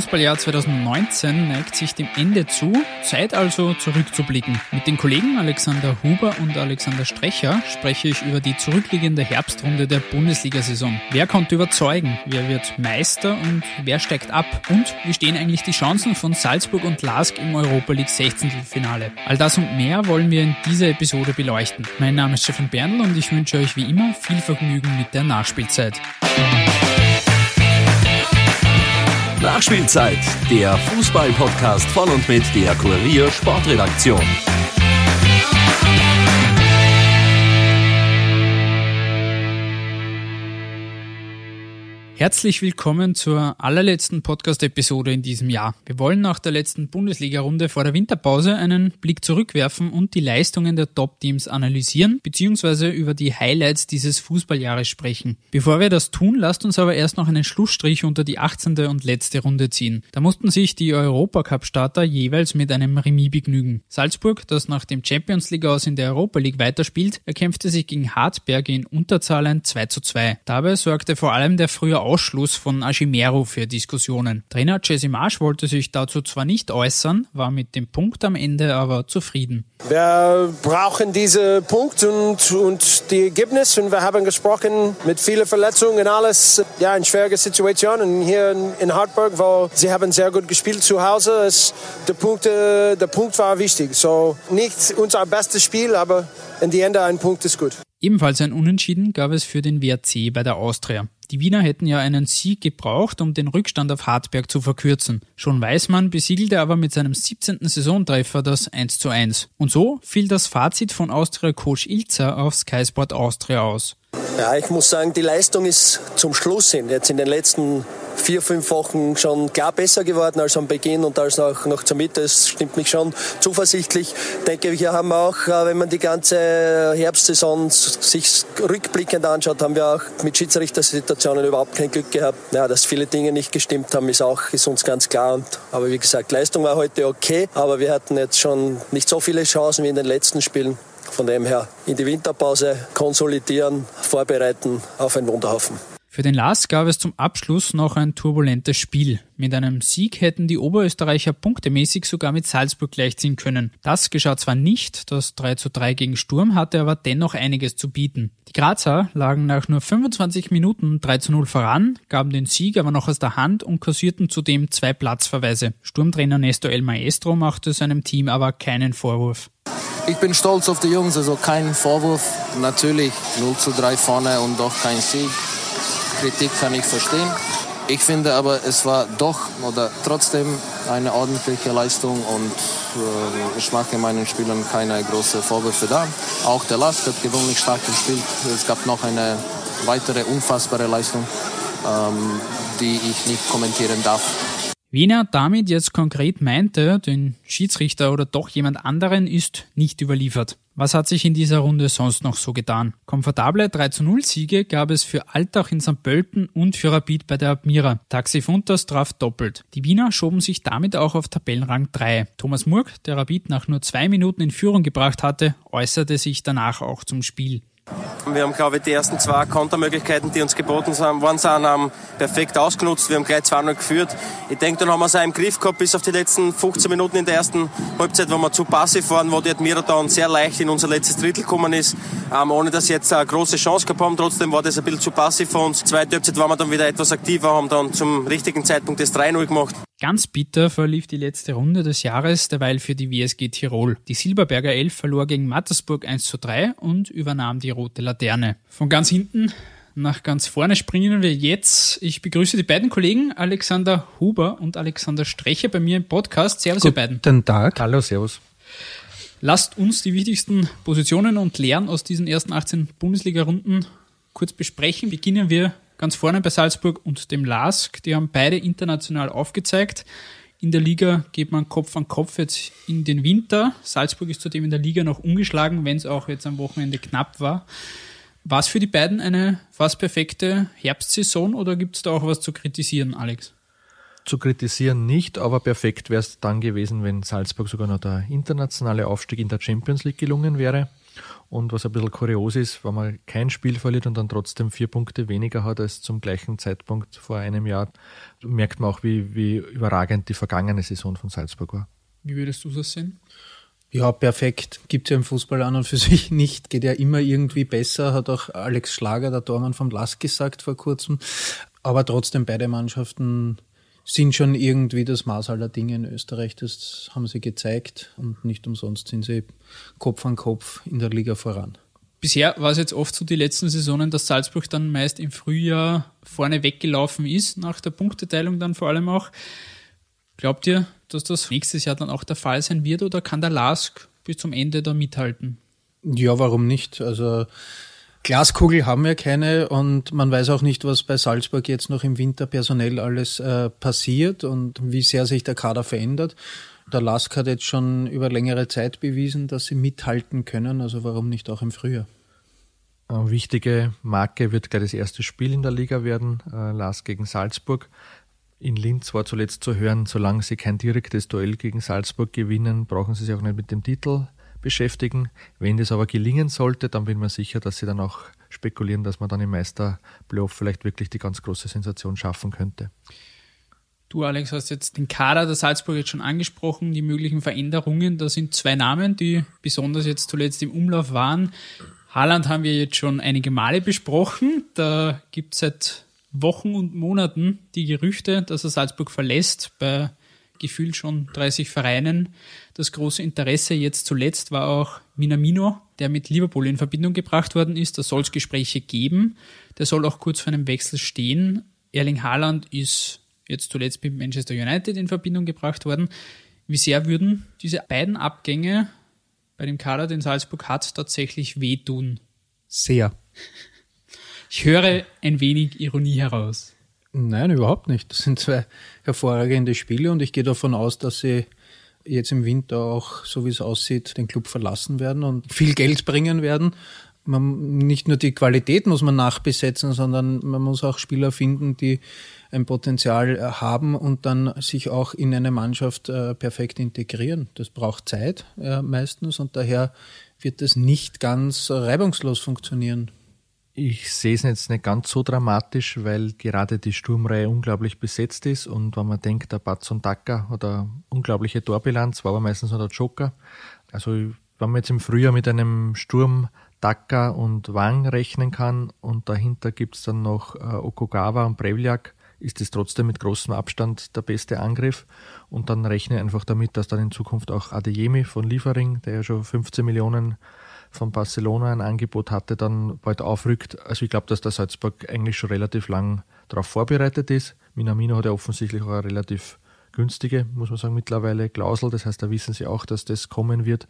Fußballjahr 2019 neigt sich dem Ende zu. Zeit also zurückzublicken. Mit den Kollegen Alexander Huber und Alexander Strecher spreche ich über die zurückliegende Herbstrunde der Bundesliga-Saison. Wer konnte überzeugen? Wer wird Meister und wer steigt ab? Und wie stehen eigentlich die Chancen von Salzburg und Lask im Europa League 16. Finale? All das und mehr wollen wir in dieser Episode beleuchten. Mein Name ist Stefan Berndl und ich wünsche euch wie immer viel Vergnügen mit der Nachspielzeit. Nachspielzeit, der Fußball-Podcast von und mit der Kurier Sportredaktion. Herzlich willkommen zur allerletzten Podcast-Episode in diesem Jahr. Wir wollen nach der letzten Bundesliga-Runde vor der Winterpause einen Blick zurückwerfen und die Leistungen der Top-Teams analysieren bzw. über die Highlights dieses Fußballjahres sprechen. Bevor wir das tun, lasst uns aber erst noch einen Schlussstrich unter die 18. und letzte Runde ziehen. Da mussten sich die Europacup-Starter jeweils mit einem Remis begnügen. Salzburg, das nach dem Champions League aus in der Europa League weiterspielt, erkämpfte sich gegen Hartberge in Unterzahl ein 2 zu 2. Dabei sorgte vor allem der frühe Ausschluss von Ashimero für Diskussionen. Trainer Jesse Marsch wollte sich dazu zwar nicht äußern, war mit dem Punkt am Ende aber zufrieden. Wir brauchen diese Punkt und, und die Ergebnis und wir haben gesprochen mit vielen Verletzungen und alles. Ja, eine schwierige Situation und hier in, in Hartberg, wo sie haben sehr gut gespielt zu Hause. Es, der, Punkt, äh, der Punkt war wichtig. So nicht unser bestes Spiel, aber in die Ende ein Punkt ist gut. Ebenfalls ein Unentschieden gab es für den WRC bei der Austria. Die Wiener hätten ja einen Sieg gebraucht, um den Rückstand auf Hartberg zu verkürzen. Schon Weißmann besiegelte aber mit seinem 17. Saisontreffer das 1 zu 1. Und so fiel das Fazit von Austria-Coach Ilzer auf Sky Sport Austria aus. Ja, ich muss sagen, die Leistung ist zum Schluss hin, jetzt in den letzten vier, fünf Wochen schon klar besser geworden als am Beginn und als auch noch zur Mitte. Das stimmt mich schon zuversichtlich. Ich denke, hier haben wir auch, äh, wenn man die ganze Herbstsaison sich rückblickend anschaut, haben wir auch mit Schiedsrichtersituationen überhaupt kein Glück gehabt. Ja, dass viele Dinge nicht gestimmt haben, ist auch ist uns ganz klar. Und, aber wie gesagt, Leistung war heute okay, aber wir hatten jetzt schon nicht so viele Chancen wie in den letzten Spielen. Von dem her in die Winterpause konsolidieren, vorbereiten auf einen Wunderhaufen. Für den Lars gab es zum Abschluss noch ein turbulentes Spiel. Mit einem Sieg hätten die Oberösterreicher punktemäßig sogar mit Salzburg gleichziehen können. Das geschah zwar nicht, das 3 zu 3 gegen Sturm hatte aber dennoch einiges zu bieten. Die Grazer lagen nach nur 25 Minuten 3 zu 0 voran, gaben den Sieg aber noch aus der Hand und kassierten zudem zwei Platzverweise. Sturmtrainer Nestor El Maestro machte seinem Team aber keinen Vorwurf. Ich bin stolz auf die Jungs, also kein Vorwurf. Natürlich 0 zu 3 vorne und doch kein Sieg. Kritik kann ich verstehen. Ich finde aber, es war doch oder trotzdem eine ordentliche Leistung und äh, ich mache meinen Spielern keine großen Vorwürfe da. Auch der Last hat gewöhnlich stark gespielt. Es gab noch eine weitere unfassbare Leistung, ähm, die ich nicht kommentieren darf. Wen er damit jetzt konkret meinte, den Schiedsrichter oder doch jemand anderen, ist nicht überliefert. Was hat sich in dieser Runde sonst noch so getan? Komfortable 3 zu 0 Siege gab es für Altach in St. Pölten und für Rapid bei der Admira. Taxi Funtas traf doppelt. Die Wiener schoben sich damit auch auf Tabellenrang 3. Thomas Murk, der Rapid nach nur zwei Minuten in Führung gebracht hatte, äußerte sich danach auch zum Spiel. Wir haben, glaube ich, die ersten zwei Kontermöglichkeiten, die uns geboten worden sind, haben perfekt ausgenutzt. Wir haben gleich 2-0 geführt. Ich denke, dann haben wir es auch im Griff gehabt bis auf die letzten 15 Minuten in der ersten Halbzeit, wo wir zu passiv waren, wo die Admira dann sehr leicht in unser letztes Drittel gekommen ist, ähm, ohne dass sie jetzt eine große Chance gehabt haben. Trotzdem war das ein bisschen zu passiv für uns. Zweite Halbzeit waren wir dann wieder etwas aktiver, haben dann zum richtigen Zeitpunkt das 3-0 gemacht. Ganz bitter verlief die letzte Runde des Jahres derweil für die WSG Tirol. Die Silberberger Elf verlor gegen Mattersburg 1 zu 3 und übernahm die rote Laterne. Von ganz hinten nach ganz vorne springen wir jetzt. Ich begrüße die beiden Kollegen Alexander Huber und Alexander Strecher bei mir im Podcast. Servus, ihr beiden. Guten Tag. Hallo, servus. Lasst uns die wichtigsten Positionen und Lehren aus diesen ersten 18 Bundesliga-Runden kurz besprechen. Beginnen wir ganz vorne bei Salzburg und dem LASK. Die haben beide international aufgezeigt. In der Liga geht man Kopf an Kopf jetzt in den Winter. Salzburg ist zudem in der Liga noch ungeschlagen, wenn es auch jetzt am Wochenende knapp war. War es für die beiden eine fast perfekte Herbstsaison oder gibt es da auch was zu kritisieren, Alex? zu kritisieren nicht, aber perfekt wäre es dann gewesen, wenn Salzburg sogar noch der internationale Aufstieg in der Champions League gelungen wäre. Und was ein bisschen kurios ist, wenn man kein Spiel verliert und dann trotzdem vier Punkte weniger hat als zum gleichen Zeitpunkt vor einem Jahr, merkt man auch, wie, wie überragend die vergangene Saison von Salzburg war. Wie würdest du das sehen? Ja, perfekt. Gibt es ja im Fußball an und für sich nicht. Geht ja immer irgendwie besser, hat auch Alex Schlager, der Tormann vom Lask, gesagt vor kurzem. Aber trotzdem beide Mannschaften sind schon irgendwie das Maß aller Dinge in Österreich. Das haben sie gezeigt und nicht umsonst sind sie Kopf an Kopf in der Liga voran. Bisher war es jetzt oft so die letzten Saisonen, dass Salzburg dann meist im Frühjahr vorne weggelaufen ist, nach der Punkteteilung dann vor allem auch. Glaubt ihr, dass das nächstes Jahr dann auch der Fall sein wird oder kann der Lask bis zum Ende da mithalten? Ja, warum nicht? Also Glaskugel haben wir keine und man weiß auch nicht, was bei Salzburg jetzt noch im Winter personell alles äh, passiert und wie sehr sich der Kader verändert. Der Lask hat jetzt schon über längere Zeit bewiesen, dass sie mithalten können, also warum nicht auch im Frühjahr? Eine wichtige Marke wird gleich das erste Spiel in der Liga werden, äh, Lask gegen Salzburg. In Linz war zuletzt zu hören, solange sie kein direktes Duell gegen Salzburg gewinnen, brauchen sie sich auch nicht mit dem Titel beschäftigen. Wenn das aber gelingen sollte, dann bin ich mir sicher, dass sie dann auch spekulieren, dass man dann im Meisterplayoff vielleicht wirklich die ganz große Sensation schaffen könnte. Du, Alex, hast jetzt den Kader der Salzburg jetzt schon angesprochen, die möglichen Veränderungen. Da sind zwei Namen, die besonders jetzt zuletzt im Umlauf waren. Haaland haben wir jetzt schon einige Male besprochen. Da gibt es seit Wochen und Monaten die Gerüchte, dass er Salzburg verlässt. Bei gefühlt schon 30 Vereinen. Das große Interesse jetzt zuletzt war auch Minamino, der mit Liverpool in Verbindung gebracht worden ist. Da soll es Gespräche geben. Der soll auch kurz vor einem Wechsel stehen. Erling Haaland ist jetzt zuletzt mit Manchester United in Verbindung gebracht worden. Wie sehr würden diese beiden Abgänge bei dem Kader, den Salzburg hat, tatsächlich wehtun? Sehr. Ich höre ein wenig Ironie heraus. Nein, überhaupt nicht. Das sind zwei hervorragende Spiele und ich gehe davon aus, dass sie jetzt im Winter auch, so wie es aussieht, den Club verlassen werden und viel Geld bringen werden. Man, nicht nur die Qualität muss man nachbesetzen, sondern man muss auch Spieler finden, die ein Potenzial äh, haben und dann sich auch in eine Mannschaft äh, perfekt integrieren. Das braucht Zeit äh, meistens und daher wird das nicht ganz reibungslos funktionieren. Ich sehe es jetzt nicht ganz so dramatisch, weil gerade die Sturmreihe unglaublich besetzt ist und wenn man denkt, der Batson Daka oder unglaubliche Torbilanz, war aber meistens nur der Joker. Also wenn man jetzt im Frühjahr mit einem Sturm Daka und Wang rechnen kann und dahinter gibt es dann noch äh, Okugawa und Prevliak, ist es trotzdem mit großem Abstand der beste Angriff. Und dann rechne einfach damit, dass dann in Zukunft auch Adeyemi von Liefering, der ja schon 15 Millionen von Barcelona ein Angebot hatte, dann bald aufrückt. Also ich glaube, dass der Salzburg eigentlich schon relativ lang darauf vorbereitet ist. Minamino hat ja offensichtlich auch eine relativ günstige, muss man sagen, mittlerweile Klausel. Das heißt, da wissen sie auch, dass das kommen wird.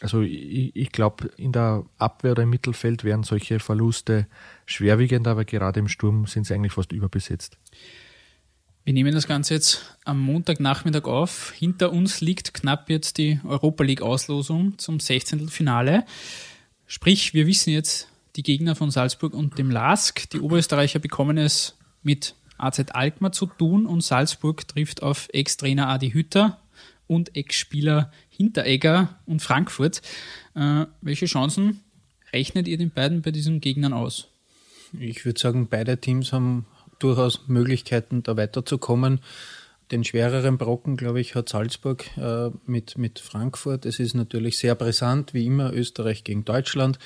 Also ich, ich glaube, in der Abwehr oder im Mittelfeld wären solche Verluste schwerwiegend, aber gerade im Sturm sind sie eigentlich fast überbesetzt. Wir nehmen das Ganze jetzt am Montagnachmittag auf. Hinter uns liegt knapp jetzt die Europa League Auslosung zum 16. Finale. Sprich, wir wissen jetzt die Gegner von Salzburg und dem LASK. Die Oberösterreicher bekommen es mit AZ Alkmaar zu tun und Salzburg trifft auf Ex-Trainer Adi Hütter und Ex-Spieler Hinteregger und Frankfurt. Äh, welche Chancen rechnet ihr den beiden bei diesen Gegnern aus? Ich würde sagen, beide Teams haben durchaus Möglichkeiten, da weiterzukommen. Den schwereren Brocken, glaube ich, hat Salzburg äh, mit, mit Frankfurt. Es ist natürlich sehr brisant, wie immer, Österreich gegen Deutschland.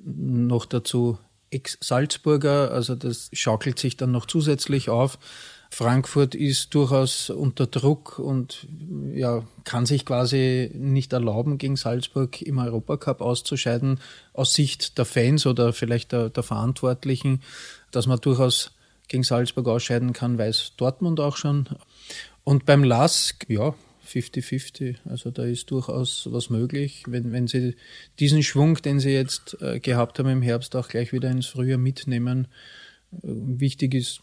Noch dazu Ex-Salzburger, also das schaukelt sich dann noch zusätzlich auf. Frankfurt ist durchaus unter Druck und ja, kann sich quasi nicht erlauben, gegen Salzburg im Europacup auszuscheiden, aus Sicht der Fans oder vielleicht der, der Verantwortlichen, dass man durchaus gegen Salzburg ausscheiden kann, weiß Dortmund auch schon. Und beim LASK, ja, 50-50. Also da ist durchaus was möglich, wenn, wenn sie diesen Schwung, den sie jetzt äh, gehabt haben im Herbst, auch gleich wieder ins Frühjahr mitnehmen. Äh, wichtig ist,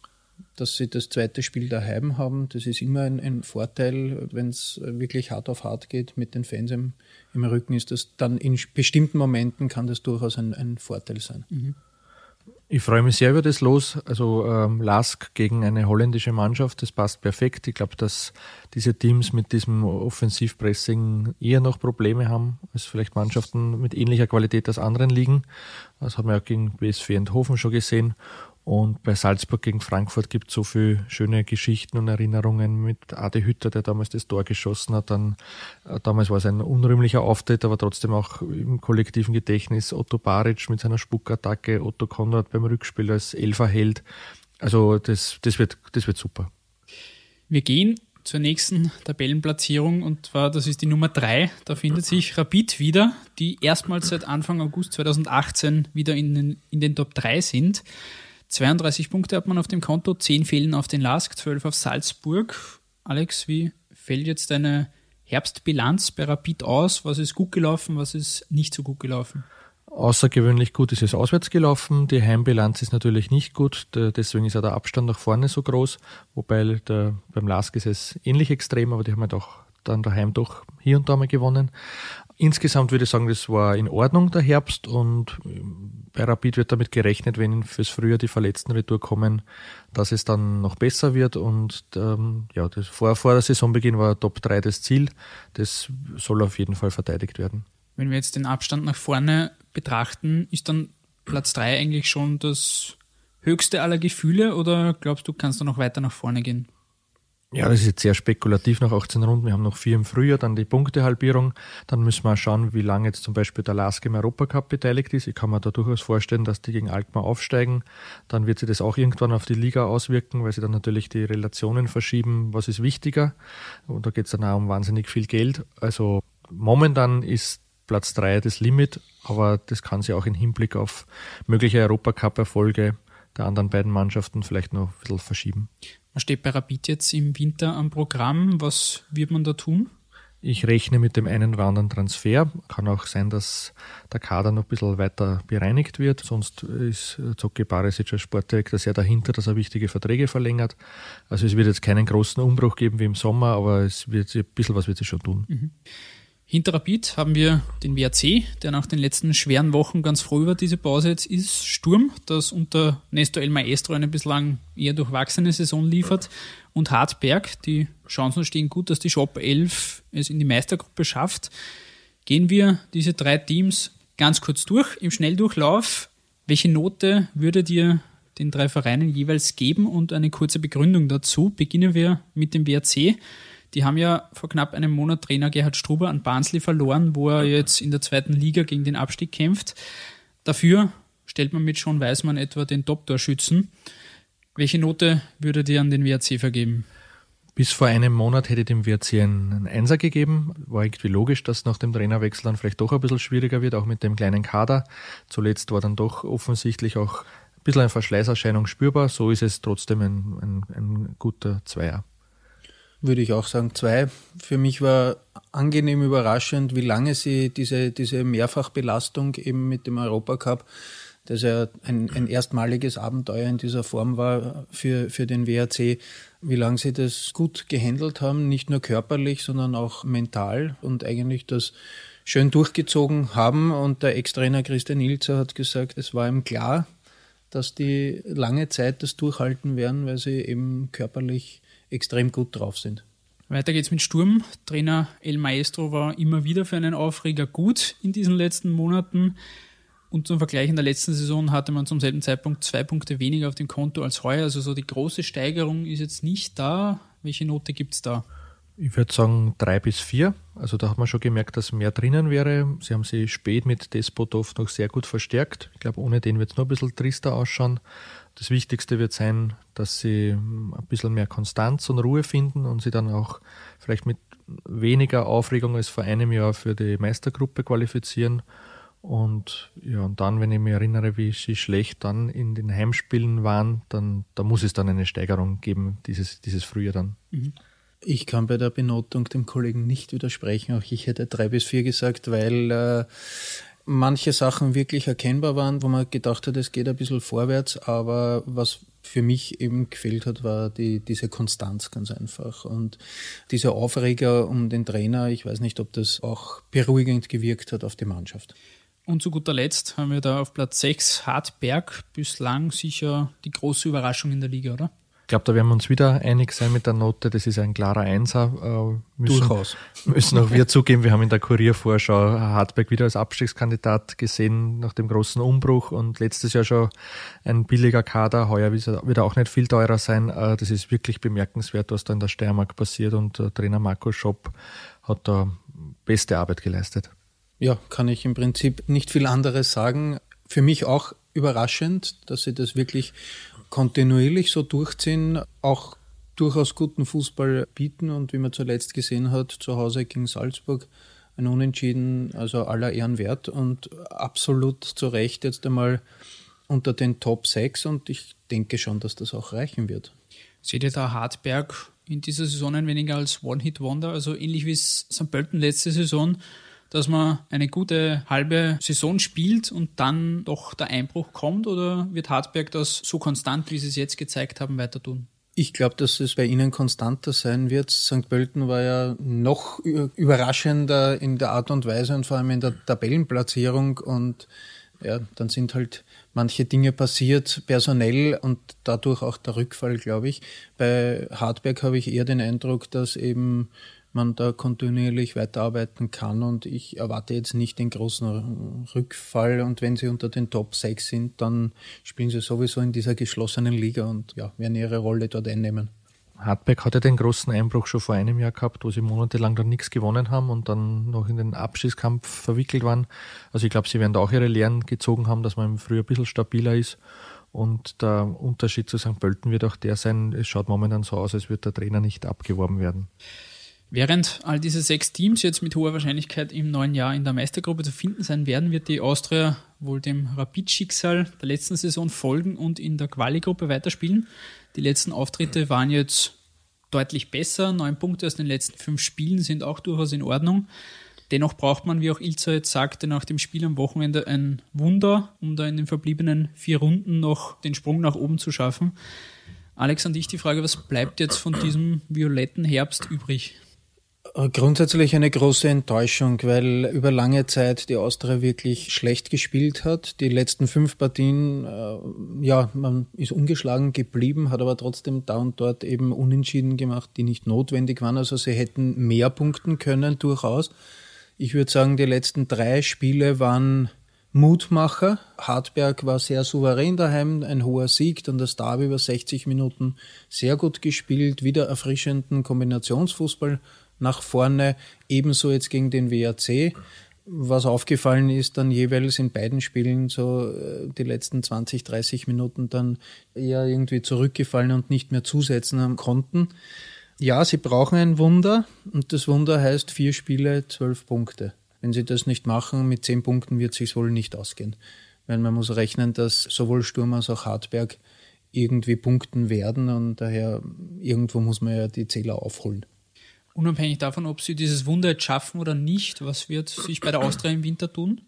dass sie das zweite Spiel daheim haben. Das ist immer ein, ein Vorteil, wenn es wirklich hart auf hart geht mit den Fans im, im Rücken, ist das dann in bestimmten Momenten kann das durchaus ein, ein Vorteil sein. Mhm. Ich freue mich sehr über das Los. Also ähm, Lask gegen eine holländische Mannschaft, das passt perfekt. Ich glaube, dass diese Teams mit diesem Offensivpressing eher noch Probleme haben als vielleicht Mannschaften mit ähnlicher Qualität aus anderen Ligen. Das hat man ja gegen BSV Enthofen schon gesehen. Und bei Salzburg gegen Frankfurt gibt es so viele schöne Geschichten und Erinnerungen mit Ade Hütter, der damals das Tor geschossen hat. Dann, äh, damals war es ein unrühmlicher Auftritt, aber trotzdem auch im kollektiven Gedächtnis. Otto Baric mit seiner Spuckattacke, Otto Konrad beim Rückspiel als Elferheld. Also das, das, wird, das wird super. Wir gehen zur nächsten Tabellenplatzierung und zwar, das ist die Nummer 3. Da findet sich Rapid wieder, die erstmals seit Anfang August 2018 wieder in den, in den Top 3 sind. 32 Punkte hat man auf dem Konto, 10 fehlen auf den Lask, 12 auf Salzburg. Alex, wie fällt jetzt deine Herbstbilanz bei Rapid aus? Was ist gut gelaufen, was ist nicht so gut gelaufen? Außergewöhnlich gut ist es auswärts gelaufen. Die Heimbilanz ist natürlich nicht gut, deswegen ist ja der Abstand nach vorne so groß. Wobei der, beim Lask ist es ähnlich extrem, aber die haben ja doch dann daheim doch hier und da mal gewonnen. Insgesamt würde ich sagen, das war in Ordnung der Herbst und bei Rapid wird damit gerechnet, wenn fürs Frühjahr die verletzten Retour kommen, dass es dann noch besser wird und ähm, ja, das vor, vor der Saisonbeginn war Top 3 das Ziel. Das soll auf jeden Fall verteidigt werden. Wenn wir jetzt den Abstand nach vorne betrachten, ist dann Platz 3 eigentlich schon das höchste aller Gefühle oder glaubst du, kannst du noch weiter nach vorne gehen? Ja, das ist jetzt sehr spekulativ nach 18 Runden. Wir haben noch vier im Frühjahr, dann die Punktehalbierung. Dann müssen wir schauen, wie lange jetzt zum Beispiel der Lask im Europacup beteiligt ist. Ich kann mir da durchaus vorstellen, dass die gegen Alkmaar aufsteigen. Dann wird sich das auch irgendwann auf die Liga auswirken, weil sie dann natürlich die Relationen verschieben. Was ist wichtiger? Und da geht es dann auch um wahnsinnig viel Geld. Also momentan ist Platz 3 das Limit, aber das kann sich auch im Hinblick auf mögliche Europacup-Erfolge der anderen beiden Mannschaften vielleicht noch ein bisschen verschieben. Was steht bei Rapid jetzt im Winter am Programm? Was wird man da tun? Ich rechne mit dem einen oder anderen Transfer. Kann auch sein, dass der Kader noch ein bisschen weiter bereinigt wird. Sonst ist Zocki Barisic als Sportdirektor sehr dahinter, dass er wichtige Verträge verlängert. Also es wird jetzt keinen großen Umbruch geben wie im Sommer, aber es wird ein bisschen was wird sich schon tun. Mhm. Hinter Rapid haben wir den WRC, der nach den letzten schweren Wochen ganz froh über diese Pause jetzt ist. Sturm, das unter Nestor El Maestro eine bislang eher durchwachsene Saison liefert. Und Hartberg, die Chancen stehen gut, dass die Shop 11 es in die Meistergruppe schafft. Gehen wir diese drei Teams ganz kurz durch im Schnelldurchlauf. Welche Note würde dir den drei Vereinen jeweils geben und eine kurze Begründung dazu? Beginnen wir mit dem WRC. Die haben ja vor knapp einem Monat Trainer Gerhard Struber an Barnsley verloren, wo er jetzt in der zweiten Liga gegen den Abstieg kämpft. Dafür stellt man mit Sean Weismann etwa den Top-Torschützen. Welche Note würde dir an den WRC vergeben? Bis vor einem Monat hätte ich dem WRC einen Einser gegeben. War irgendwie logisch, dass nach dem Trainerwechsel dann vielleicht doch ein bisschen schwieriger wird, auch mit dem kleinen Kader. Zuletzt war dann doch offensichtlich auch ein bisschen eine Verschleißerscheinung spürbar. So ist es trotzdem ein, ein, ein guter Zweier würde ich auch sagen, zwei. Für mich war angenehm überraschend, wie lange sie diese, diese Mehrfachbelastung eben mit dem Europacup, das ja ein, ein erstmaliges Abenteuer in dieser Form war für, für den WRC, wie lange sie das gut gehandelt haben, nicht nur körperlich, sondern auch mental und eigentlich das schön durchgezogen haben. Und der Ex-Trainer Christian Ilzer hat gesagt, es war ihm klar, dass die lange Zeit das durchhalten werden, weil sie eben körperlich extrem gut drauf sind. Weiter geht's mit Sturm. Trainer El Maestro war immer wieder für einen Aufreger gut in diesen letzten Monaten. Und zum Vergleich in der letzten Saison hatte man zum selben Zeitpunkt zwei Punkte weniger auf dem Konto als heuer. Also so die große Steigerung ist jetzt nicht da. Welche Note gibt's da? Ich würde sagen drei bis vier. Also da hat man schon gemerkt, dass mehr drinnen wäre. Sie haben sich spät mit Despotov noch sehr gut verstärkt. Ich glaube, ohne den wird es noch ein bisschen trister ausschauen. Das Wichtigste wird sein, dass sie ein bisschen mehr Konstanz und Ruhe finden und sie dann auch vielleicht mit weniger Aufregung als vor einem Jahr für die Meistergruppe qualifizieren. Und ja, und dann, wenn ich mich erinnere, wie sie schlecht dann in den Heimspielen waren, dann da muss es dann eine Steigerung geben, dieses, dieses Frühjahr dann. Mhm. Ich kann bei der Benotung dem Kollegen nicht widersprechen. Auch ich hätte drei bis vier gesagt, weil äh, manche Sachen wirklich erkennbar waren, wo man gedacht hat, es geht ein bisschen vorwärts, aber was für mich eben gefehlt hat, war die, diese Konstanz ganz einfach. Und dieser Aufreger um den Trainer, ich weiß nicht, ob das auch beruhigend gewirkt hat auf die Mannschaft. Und zu guter Letzt haben wir da auf Platz 6 Hartberg, bislang sicher die große Überraschung in der Liga, oder? Ich glaube, da werden wir uns wieder einig sein mit der Note. Das ist ein klarer Einser. Äh, müssen, Durchaus. Müssen auch wir zugeben, wir haben in der Kuriervorschau Hartberg wieder als Abstiegskandidat gesehen nach dem großen Umbruch und letztes Jahr schon ein billiger Kader. Heuer wird er auch nicht viel teurer sein. Äh, das ist wirklich bemerkenswert, was da in der Steiermark passiert und äh, Trainer Marco Schopp hat da beste Arbeit geleistet. Ja, kann ich im Prinzip nicht viel anderes sagen. Für mich auch überraschend, dass sie das wirklich kontinuierlich so durchziehen, auch durchaus guten Fußball bieten und wie man zuletzt gesehen hat, zu Hause gegen Salzburg ein Unentschieden, also aller Ehren wert und absolut zu Recht jetzt einmal unter den Top 6 und ich denke schon, dass das auch reichen wird. Seht ihr da Hartberg in dieser Saison ein wenig als One-Hit-Wonder, also ähnlich wie es St. Pölten letzte Saison dass man eine gute halbe Saison spielt und dann doch der Einbruch kommt? Oder wird Hartberg das so konstant, wie Sie es jetzt gezeigt haben, weiter tun? Ich glaube, dass es bei Ihnen konstanter sein wird. St. Pölten war ja noch überraschender in der Art und Weise und vor allem in der Tabellenplatzierung und ja, dann sind halt manche Dinge passiert, personell und dadurch auch der Rückfall, glaube ich. Bei Hartberg habe ich eher den Eindruck, dass eben man da kontinuierlich weiterarbeiten kann und ich erwarte jetzt nicht den großen Rückfall und wenn sie unter den Top 6 sind, dann spielen sie sowieso in dieser geschlossenen Liga und ja, werden ihre Rolle dort einnehmen. Hartberg hatte den großen Einbruch schon vor einem Jahr gehabt, wo sie monatelang dann nichts gewonnen haben und dann noch in den Abschießkampf verwickelt waren. Also ich glaube, sie werden da auch ihre Lehren gezogen haben, dass man im Frühjahr ein bisschen stabiler ist. Und der Unterschied zu St. Pölten wird auch der sein, es schaut momentan so aus, als würde der Trainer nicht abgeworben werden. Während all diese sechs Teams jetzt mit hoher Wahrscheinlichkeit im neuen Jahr in der Meistergruppe zu finden sein werden, wird die Austria wohl dem Rapid-Schicksal der letzten Saison folgen und in der Quali-Gruppe weiterspielen. Die letzten Auftritte waren jetzt deutlich besser. Neun Punkte aus den letzten fünf Spielen sind auch durchaus in Ordnung. Dennoch braucht man, wie auch Ilza jetzt sagte, nach dem Spiel am Wochenende ein Wunder, um da in den verbliebenen vier Runden noch den Sprung nach oben zu schaffen. Alex, an dich die Frage, was bleibt jetzt von diesem violetten Herbst übrig? Grundsätzlich eine große Enttäuschung, weil über lange Zeit die Austria wirklich schlecht gespielt hat. Die letzten fünf Partien, äh, ja, man ist ungeschlagen geblieben, hat aber trotzdem da und dort eben Unentschieden gemacht, die nicht notwendig waren. Also sie hätten mehr punkten können, durchaus. Ich würde sagen, die letzten drei Spiele waren Mutmacher. Hartberg war sehr souverän daheim, ein hoher Sieg, dann das Derby über 60 Minuten sehr gut gespielt, wieder erfrischenden Kombinationsfußball nach vorne, ebenso jetzt gegen den WAC. Was aufgefallen ist, dann jeweils in beiden Spielen so äh, die letzten 20, 30 Minuten dann eher irgendwie zurückgefallen und nicht mehr zusetzen konnten. Ja, sie brauchen ein Wunder und das Wunder heißt vier Spiele, zwölf Punkte. Wenn sie das nicht machen, mit zehn Punkten wird es sich wohl nicht ausgehen. Weil man muss rechnen, dass sowohl Sturm als auch Hartberg irgendwie punkten werden und daher irgendwo muss man ja die Zähler aufholen. Unabhängig davon, ob sie dieses Wunder jetzt schaffen oder nicht, was wird sich bei der Austria im Winter tun?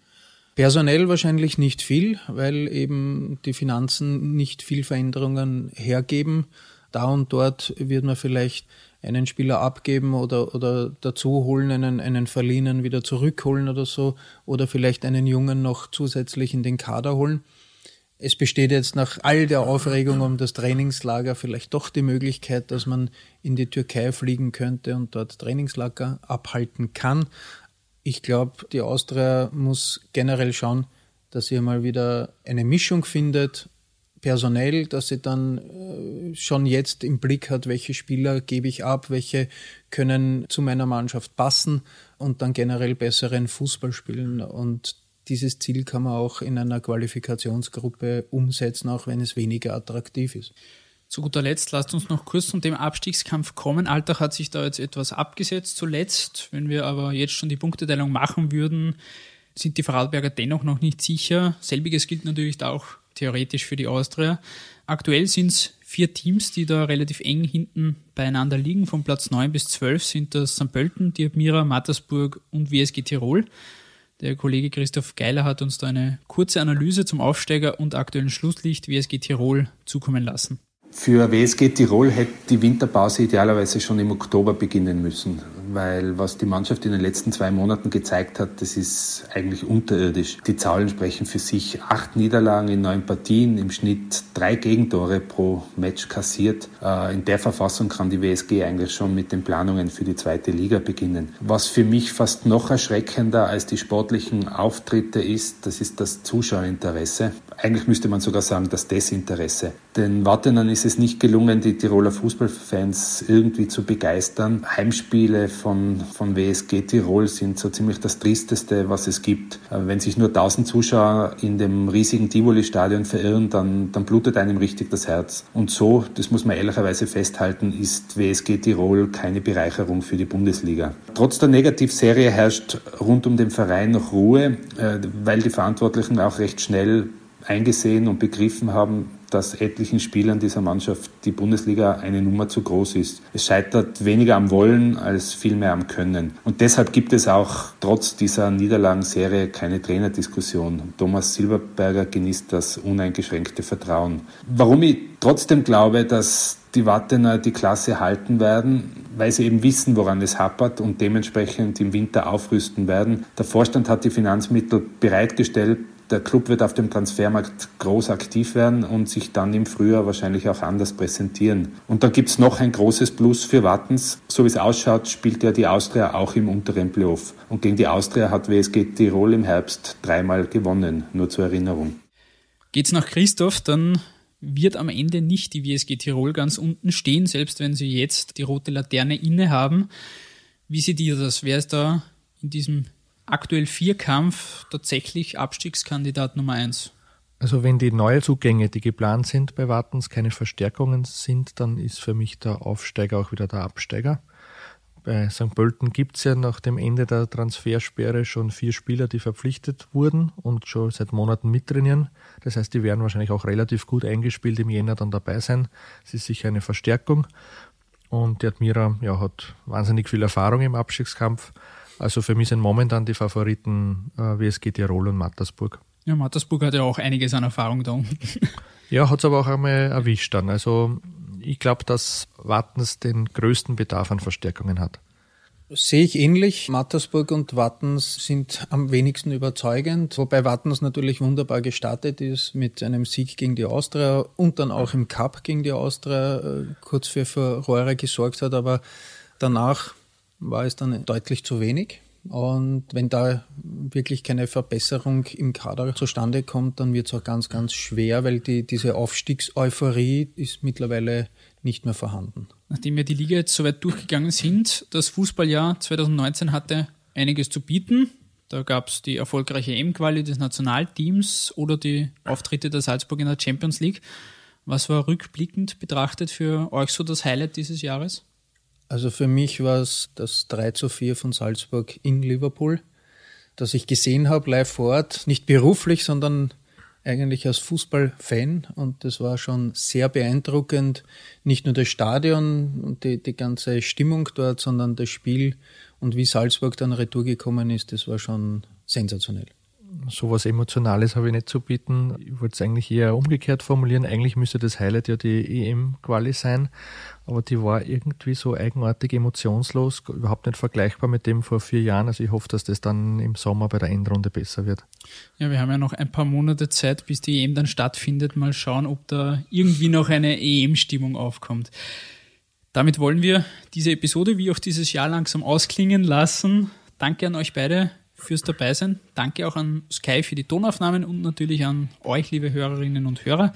Personell wahrscheinlich nicht viel, weil eben die Finanzen nicht viel Veränderungen hergeben. Da und dort wird man vielleicht einen Spieler abgeben oder, oder dazu holen, einen, einen Verliehenen wieder zurückholen oder so, oder vielleicht einen Jungen noch zusätzlich in den Kader holen es besteht jetzt nach all der Aufregung um das Trainingslager vielleicht doch die Möglichkeit, dass man in die Türkei fliegen könnte und dort Trainingslager abhalten kann. Ich glaube, die Austria muss generell schauen, dass sie mal wieder eine Mischung findet, personell, dass sie dann äh, schon jetzt im Blick hat, welche Spieler gebe ich ab, welche können zu meiner Mannschaft passen und dann generell besseren Fußball spielen. Und dieses Ziel kann man auch in einer Qualifikationsgruppe umsetzen, auch wenn es weniger attraktiv ist. Zu guter Letzt, lasst uns noch kurz zum Thema Abstiegskampf kommen. Alltag hat sich da jetzt etwas abgesetzt zuletzt. Wenn wir aber jetzt schon die Punkteteilung machen würden, sind die Vorarlberger dennoch noch nicht sicher. Selbiges gilt natürlich auch theoretisch für die Austria. Aktuell sind es vier Teams, die da relativ eng hinten beieinander liegen. Von Platz 9 bis 12 sind das St. Pölten, die Admira, Mattersburg und WSG Tirol. Der Kollege Christoph Geiler hat uns da eine kurze Analyse zum Aufsteiger und aktuellen Schlusslicht WSG Tirol zukommen lassen. Für WSG Tirol hätte die Winterpause idealerweise schon im Oktober beginnen müssen. weil was die Mannschaft in den letzten zwei Monaten gezeigt hat, das ist eigentlich unterirdisch. Die Zahlen sprechen für sich. Acht Niederlagen in neun Partien, im Schnitt drei Gegentore pro Match kassiert. Äh, in der Verfassung kann die WSG eigentlich schon mit den Planungen für die zweite Liga beginnen. Was für mich fast noch erschreckender als die sportlichen Auftritte ist, das ist das Zuschauerinteresse. Eigentlich müsste man sogar sagen, das Desinteresse. Den Wartenern ist es nicht gelungen, die Tiroler Fußballfans irgendwie zu begeistern. Heimspiele von, von WSG Tirol sind so ziemlich das Tristeste, was es gibt. Wenn sich nur 1000 Zuschauer in dem riesigen Tivoli-Stadion verirren, dann, dann blutet einem richtig das Herz. Und so, das muss man ehrlicherweise festhalten, ist WSG Tirol keine Bereicherung für die Bundesliga. Trotz der Negativserie herrscht rund um den Verein noch Ruhe, äh, weil die Verantwortlichen auch recht schnell eingesehen und begriffen haben, dass etlichen Spielern dieser Mannschaft die Bundesliga eine Nummer zu groß ist. Es scheitert weniger am Wollen als vielmehr am Können. Und deshalb gibt es auch trotz dieser Niederlagenserie keine Trainerdiskussion. Thomas Silberberger genießt das uneingeschränkte Vertrauen. Warum ich trotzdem glaube, dass die Wattener die Klasse halten werden, weil sie eben wissen, woran es hapert und dementsprechend im Winter aufrüsten werden. Der Vorstand hat die Finanzmittel bereitgestellt, der Club wird auf dem Transfermarkt groß aktiv werden und sich dann im Frühjahr wahrscheinlich auch anders präsentieren. Und dann gibt es noch ein großes Plus für Wattens. So wie es ausschaut, spielt ja die Austria auch im unteren Playoff. Und gegen die Austria hat WSG Tirol im Herbst dreimal gewonnen, nur zur Erinnerung. Geht's nach Christoph, dann wird am Ende nicht die WSG Tirol ganz unten stehen, selbst wenn sie jetzt die rote Laterne innehaben. Wie seht ihr das? Wer ist da in diesem aktuell Vierkampf tatsächlich Abstiegskandidat Nummer eins? Also wenn die Neuzugänge, die geplant sind bei Wartens, keine Verstärkungen sind, dann ist für mich der Aufsteiger auch wieder der Absteiger. Bei St. Pölten gibt es ja nach dem Ende der Transfersperre schon vier Spieler, die verpflichtet wurden und schon seit Monaten mittrainieren. Das heißt, die werden wahrscheinlich auch relativ gut eingespielt im Jänner dann dabei sein. Es ist sicher eine Verstärkung. Und die Admira ja, hat wahnsinnig viel Erfahrung im Abstiegskampf. Also für mich sind momentan die Favoriten äh, WSG Tirol und Mattersburg. Ja, Mattersburg hat ja auch einiges an Erfahrung da unten. ja, hat es aber auch einmal erwischt dann. Also ich glaube, dass Wattens den größten Bedarf an Verstärkungen hat. Sehe ich ähnlich. Mattersburg und Wattens sind am wenigsten überzeugend, wobei Wattens natürlich wunderbar gestartet ist mit einem Sieg gegen die Austria und dann auch im Cup gegen die Austria äh, kurz für Furore gesorgt hat, aber danach war es dann deutlich zu wenig. Und wenn da wirklich keine Verbesserung im Kader zustande kommt, dann wird es auch ganz, ganz schwer, weil die, diese Aufstiegseuphorie ist mittlerweile nicht mehr vorhanden. Nachdem wir die Liga jetzt so weit durchgegangen sind, das Fußballjahr 2019 hatte einiges zu bieten. Da gab es die erfolgreiche M-Quali des Nationalteams oder die Auftritte der Salzburg in der Champions League. Was war rückblickend betrachtet für euch so das Highlight dieses Jahres? Also für mich war es das 3 zu 4 von Salzburg in Liverpool, das ich gesehen habe live vor Ort, nicht beruflich, sondern eigentlich als Fußballfan und das war schon sehr beeindruckend. Nicht nur das Stadion und die, die ganze Stimmung dort, sondern das Spiel und wie Salzburg dann retour gekommen ist, das war schon sensationell sowas Emotionales habe ich nicht zu bieten. Ich wollte es eigentlich eher umgekehrt formulieren. Eigentlich müsste das Highlight ja die EM-Quali sein, aber die war irgendwie so eigenartig emotionslos, überhaupt nicht vergleichbar mit dem vor vier Jahren. Also ich hoffe, dass das dann im Sommer bei der Endrunde besser wird. Ja, wir haben ja noch ein paar Monate Zeit, bis die EM dann stattfindet. Mal schauen, ob da irgendwie noch eine EM-Stimmung aufkommt. Damit wollen wir diese Episode wie auch dieses Jahr langsam ausklingen lassen. Danke an euch beide fürs Dabeisein. Danke auch an Sky für die Tonaufnahmen und natürlich an euch, liebe Hörerinnen und Hörer.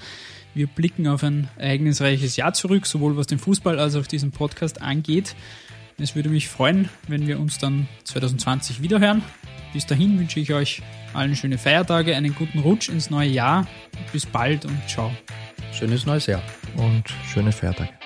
Wir blicken auf ein ereignisreiches Jahr zurück, sowohl was den Fußball als auch diesen Podcast angeht. Es würde mich freuen, wenn wir uns dann 2020 wiederhören. Bis dahin wünsche ich euch allen schöne Feiertage, einen guten Rutsch ins neue Jahr. Bis bald und ciao. Schönes neues Jahr und schöne Feiertage.